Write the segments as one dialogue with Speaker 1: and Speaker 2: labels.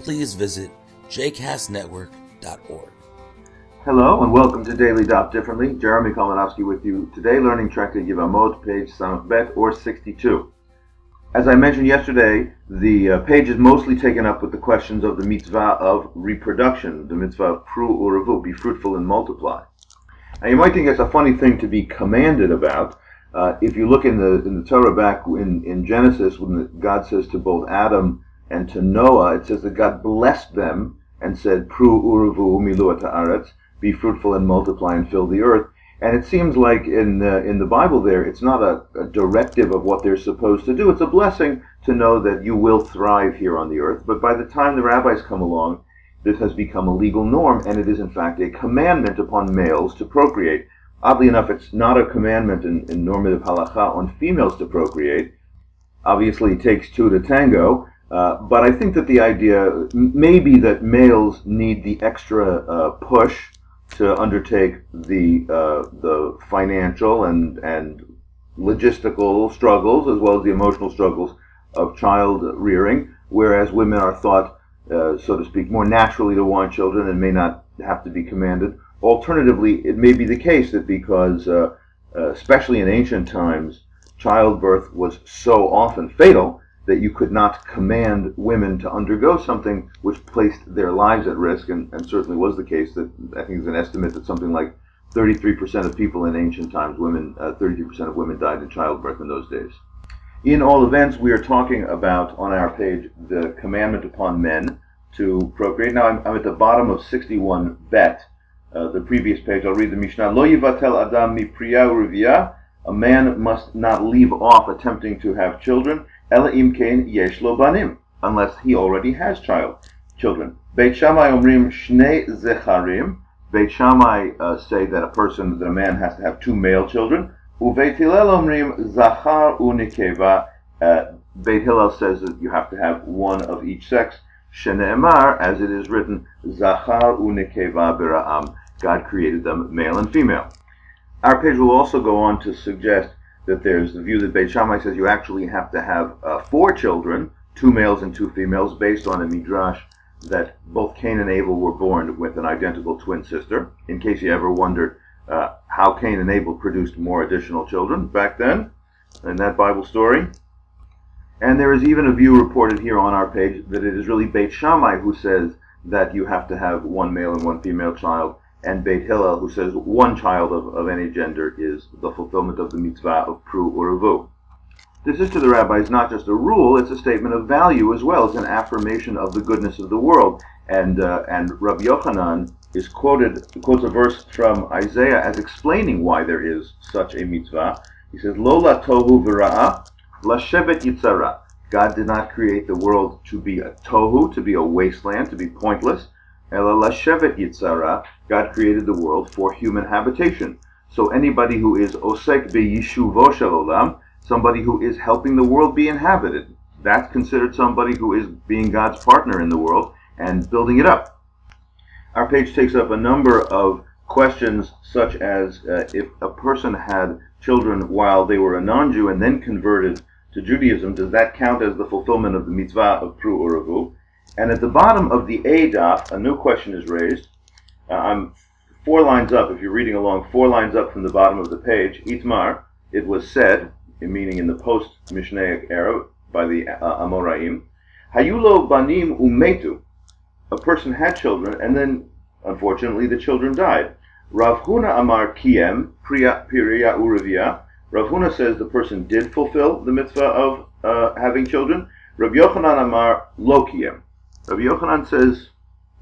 Speaker 1: please visit jcastnetwork.org.
Speaker 2: Hello and welcome to Daily Daf Differently. Jeremy Kalmanofsky with you today, learning Tractate Yevamot, page Samach or 62. As I mentioned yesterday, the uh, page is mostly taken up with the questions of the mitzvah of reproduction, the mitzvah of pru uravu, be fruitful and multiply. Now you might think it's a funny thing to be commanded about. Uh, if you look in the in the Torah back in, in Genesis, when God says to both Adam and to Noah, it says that God blessed them and said, Pru uruvu milu ta'aretz, be fruitful and multiply and fill the earth. And it seems like in the, in the Bible there, it's not a, a, directive of what they're supposed to do. It's a blessing to know that you will thrive here on the earth. But by the time the rabbis come along, this has become a legal norm, and it is in fact a commandment upon males to procreate. Oddly enough, it's not a commandment in, in normative halacha on females to procreate. Obviously, it takes two to tango, uh, but I think that the idea may be that males need the extra uh, push to undertake the uh, the financial and and logistical struggles as well as the emotional struggles of child rearing, whereas women are thought, uh, so to speak, more naturally to want children and may not have to be commanded. Alternatively, it may be the case that because, uh, especially in ancient times, childbirth was so often fatal that you could not command women to undergo something which placed their lives at risk, and, and certainly was the case. That I think there's an estimate that something like 33% of people in ancient times, women, uh, 33% of women died in childbirth in those days. In all events, we are talking about on our page the commandment upon men to procreate. Now I'm, I'm at the bottom of 61 bet, uh, the previous page. I'll read the Mishnah. Lo yivatel adam mi priya A man must not leave off attempting to have children Ela imkein yesh lo banim, unless he already has child, children. Beit Shammai omrim shnei zecharim. Beit Shammai uh, say that a person, that a man has to have two male children. Ubeit Hillel omrim zachar unikeva. Beit Hillel says that you have to have one of each sex. Shene'emar, as it is written, zachar unikeva bira'am. God created them male and female. Our page will also go on to suggest that there's the view that Beit Shammai says you actually have to have uh, four children, two males and two females, based on a midrash that both Cain and Abel were born with an identical twin sister. In case you ever wondered uh, how Cain and Abel produced more additional children back then, in that Bible story. And there is even a view reported here on our page that it is really Beit Shammai who says that you have to have one male and one female child and Beit Hillel, who says one child of, of any gender is the fulfillment of the mitzvah of pru uravu. This is to the rabbis not just a rule, it's a statement of value as well. It's an affirmation of the goodness of the world. And, uh, and Rabbi Yochanan is quoted, quotes a verse from Isaiah as explaining why there is such a mitzvah. He says, Lola tohu v'ra'ah, lashevet yitzara. God did not create the world to be a tohu, to be a wasteland, to be pointless. Ela lashevet yitzara, God created the world for human habitation. So anybody who is osek beyishuvo olam, somebody who is helping the world be inhabited, that's considered somebody who is being God's partner in the world and building it up. Our page takes up a number of questions such as uh, if a person had children while they were a non-Jew and then converted to Judaism, does that count as the fulfillment of the mitzvah of Pru Uravu? And at the bottom of the A daf, a new question is raised. Uh, I'm four lines up, if you're reading along, four lines up from the bottom of the page. Itmar, it was said, meaning in the post Mishnaic era by the uh, Amoraim, Hayulo banim umetu. A person had children, and then, unfortunately, the children died. Rav Huna Amar Kiem, Priya Piriya Urivia. Rav Huna says the person did fulfill the mitzvah of uh, having children. Rav Yochanan Amar Lo Kiem. Rabbi Yochanan says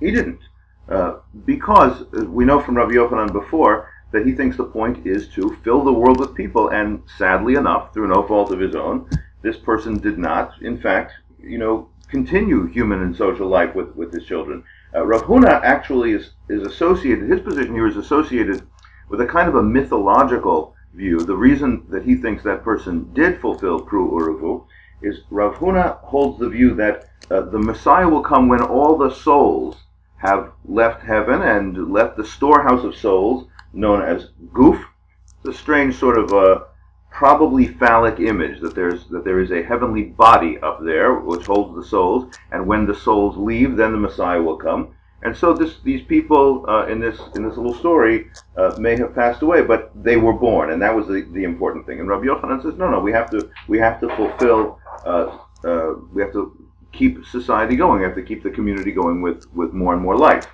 Speaker 2: he didn't. Uh, because we know from Rabbi Yochanan before that he thinks the point is to fill the world with people, and sadly enough, through no fault of his own, this person did not, in fact, you know, continue human and social life with, with his children. Uh, Rav Huna actually is, is associated, his position here is associated with a kind of a mythological view. The reason that he thinks that person did fulfill Pru Uruvu is Rav Huna holds the view that uh, the Messiah will come when all the souls have left heaven and left the storehouse of souls known as Guf. It's a strange sort of uh, probably phallic image that there's that there is a heavenly body up there which holds the souls, and when the souls leave, then the Messiah will come. And so this, these people uh, in this in this little story uh, may have passed away, but they were born, and that was the, the important thing. And Rabbi Yochanan says, no, no, we have to we have to fulfill uh, uh we have to keep society going. We have to keep the community going with, with more and more life.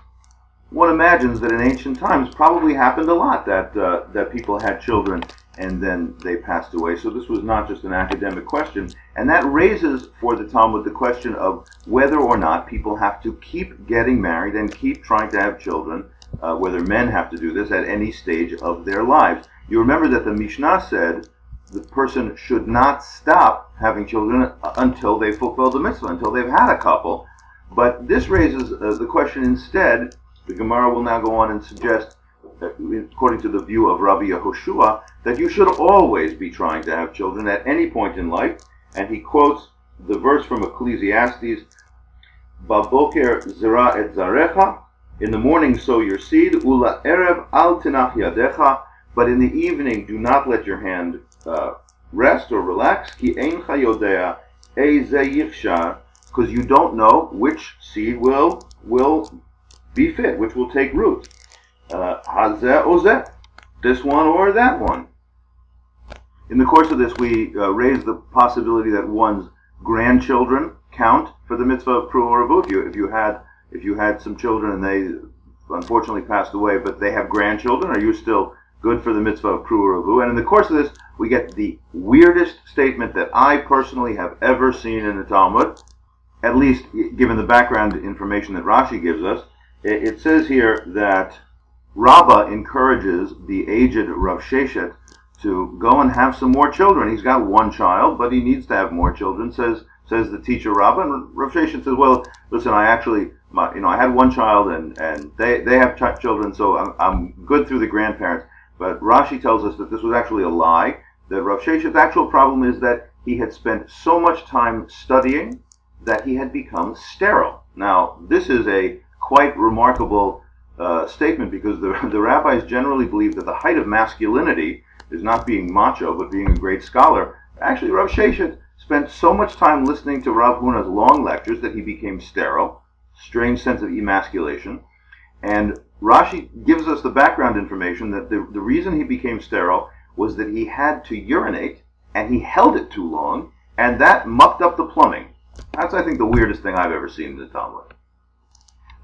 Speaker 2: One imagines that in ancient times probably happened a lot that uh, that people had children and then they passed away. So this was not just an academic question, and that raises for the Talmud the question of whether or not people have to keep getting married and keep trying to have children, uh, whether men have to do this at any stage of their lives. You remember that the Mishnah said the person should not stop having children until they fulfill the mitzvah, until they've had a couple. But this raises uh, the question instead. The Gemara will now go on and suggest, that, according to the view of Rabbi Yehoshua, that you should always be trying to have children at any point in life. And he quotes the verse from Ecclesiastes, "Baboker zera et zarecha." In the morning sow your seed, ula erev al tinach yadecha. But in the evening, do not let your hand uh, rest or relax, ki ein chayodea because you don't know which seed will will be fit, which will take root. Uh, hazeh ozeh, this one or that one. In the course of this, we uh, raise the possibility that one's grandchildren count for the mitzvah of pru if you, if you had if you had some children and they unfortunately passed away, but they have grandchildren, are you still good for the mitzvah of pru or And in the course of this, we get the weirdest statement that I personally have ever seen in the Talmud, at least given the background information that Rashi gives us. It says here that Rabbah encourages the aged Rav Sheshet to go and have some more children. He's got one child, but he needs to have more children, says says the teacher Rabbah. And Rav Sheshet says, well, listen, I actually, my, you know, I had one child and, and they, they have ch- children, so I'm, I'm good through the grandparents. But Rashi tells us that this was actually a lie that Rav Sheshet's actual problem is that he had spent so much time studying that he had become sterile. Now, this is a quite remarkable uh, statement because the, the rabbis generally believe that the height of masculinity is not being macho, but being a great scholar. Actually, Rav Sheshet spent so much time listening to Rav Huna's long lectures that he became sterile, strange sense of emasculation. And Rashi gives us the background information that the, the reason he became sterile was that he had to urinate and he held it too long, and that mucked up the plumbing. That's, I think, the weirdest thing I've ever seen in the Talmud.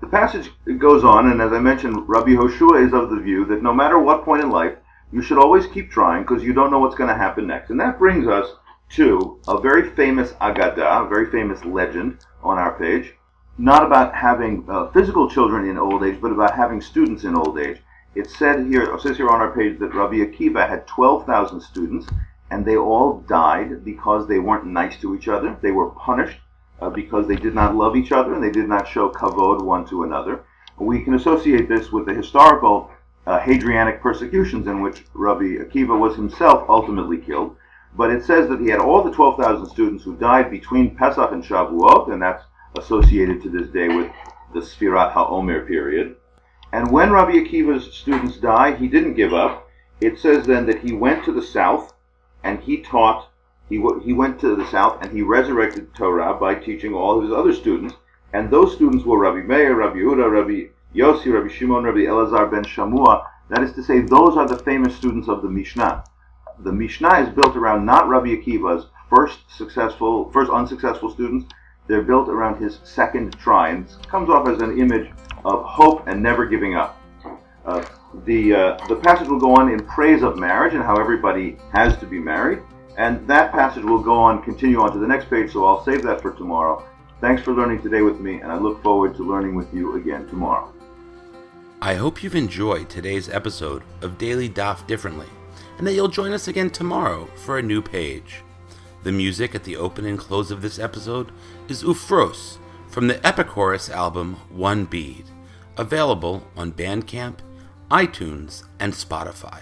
Speaker 2: The passage goes on, and as I mentioned, Rabbi Hoshua is of the view that no matter what point in life, you should always keep trying because you don't know what's going to happen next. And that brings us to a very famous Agadah, a very famous legend on our page, not about having uh, physical children in old age, but about having students in old age. It said here, it says here on our page that Rabbi Akiva had 12,000 students, and they all died because they weren't nice to each other. They were punished uh, because they did not love each other and they did not show kavod one to another. We can associate this with the historical uh, Hadrianic persecutions in which Rabbi Akiva was himself ultimately killed. But it says that he had all the 12,000 students who died between Pesach and Shavuot, and that's associated to this day with the Sfirat HaOmer period. And when Rabbi Akiva's students died, he didn't give up. It says then that he went to the south and he taught, he, he went to the south and he resurrected Torah by teaching all his other students. And those students were Rabbi Meir, Rabbi Yehuda, Rabbi Yossi, Rabbi Shimon, Rabbi Elazar ben Shamua. That is to say, those are the famous students of the Mishnah. The Mishnah is built around not Rabbi Akiva's first successful, first unsuccessful students. They're built around his second try, and comes off as an image of hope and never giving up. Uh, the, uh, the passage will go on in praise of marriage and how everybody has to be married. And that passage will go on, continue on to the next page, so I'll save that for tomorrow. Thanks for learning today with me, and I look forward to learning with you again tomorrow.
Speaker 1: I hope you've enjoyed today's episode of Daily Daf Differently, and that you'll join us again tomorrow for a new page. The music at the open and close of this episode is Ufros from the Epichorus album One Bead, available on Bandcamp, iTunes, and Spotify.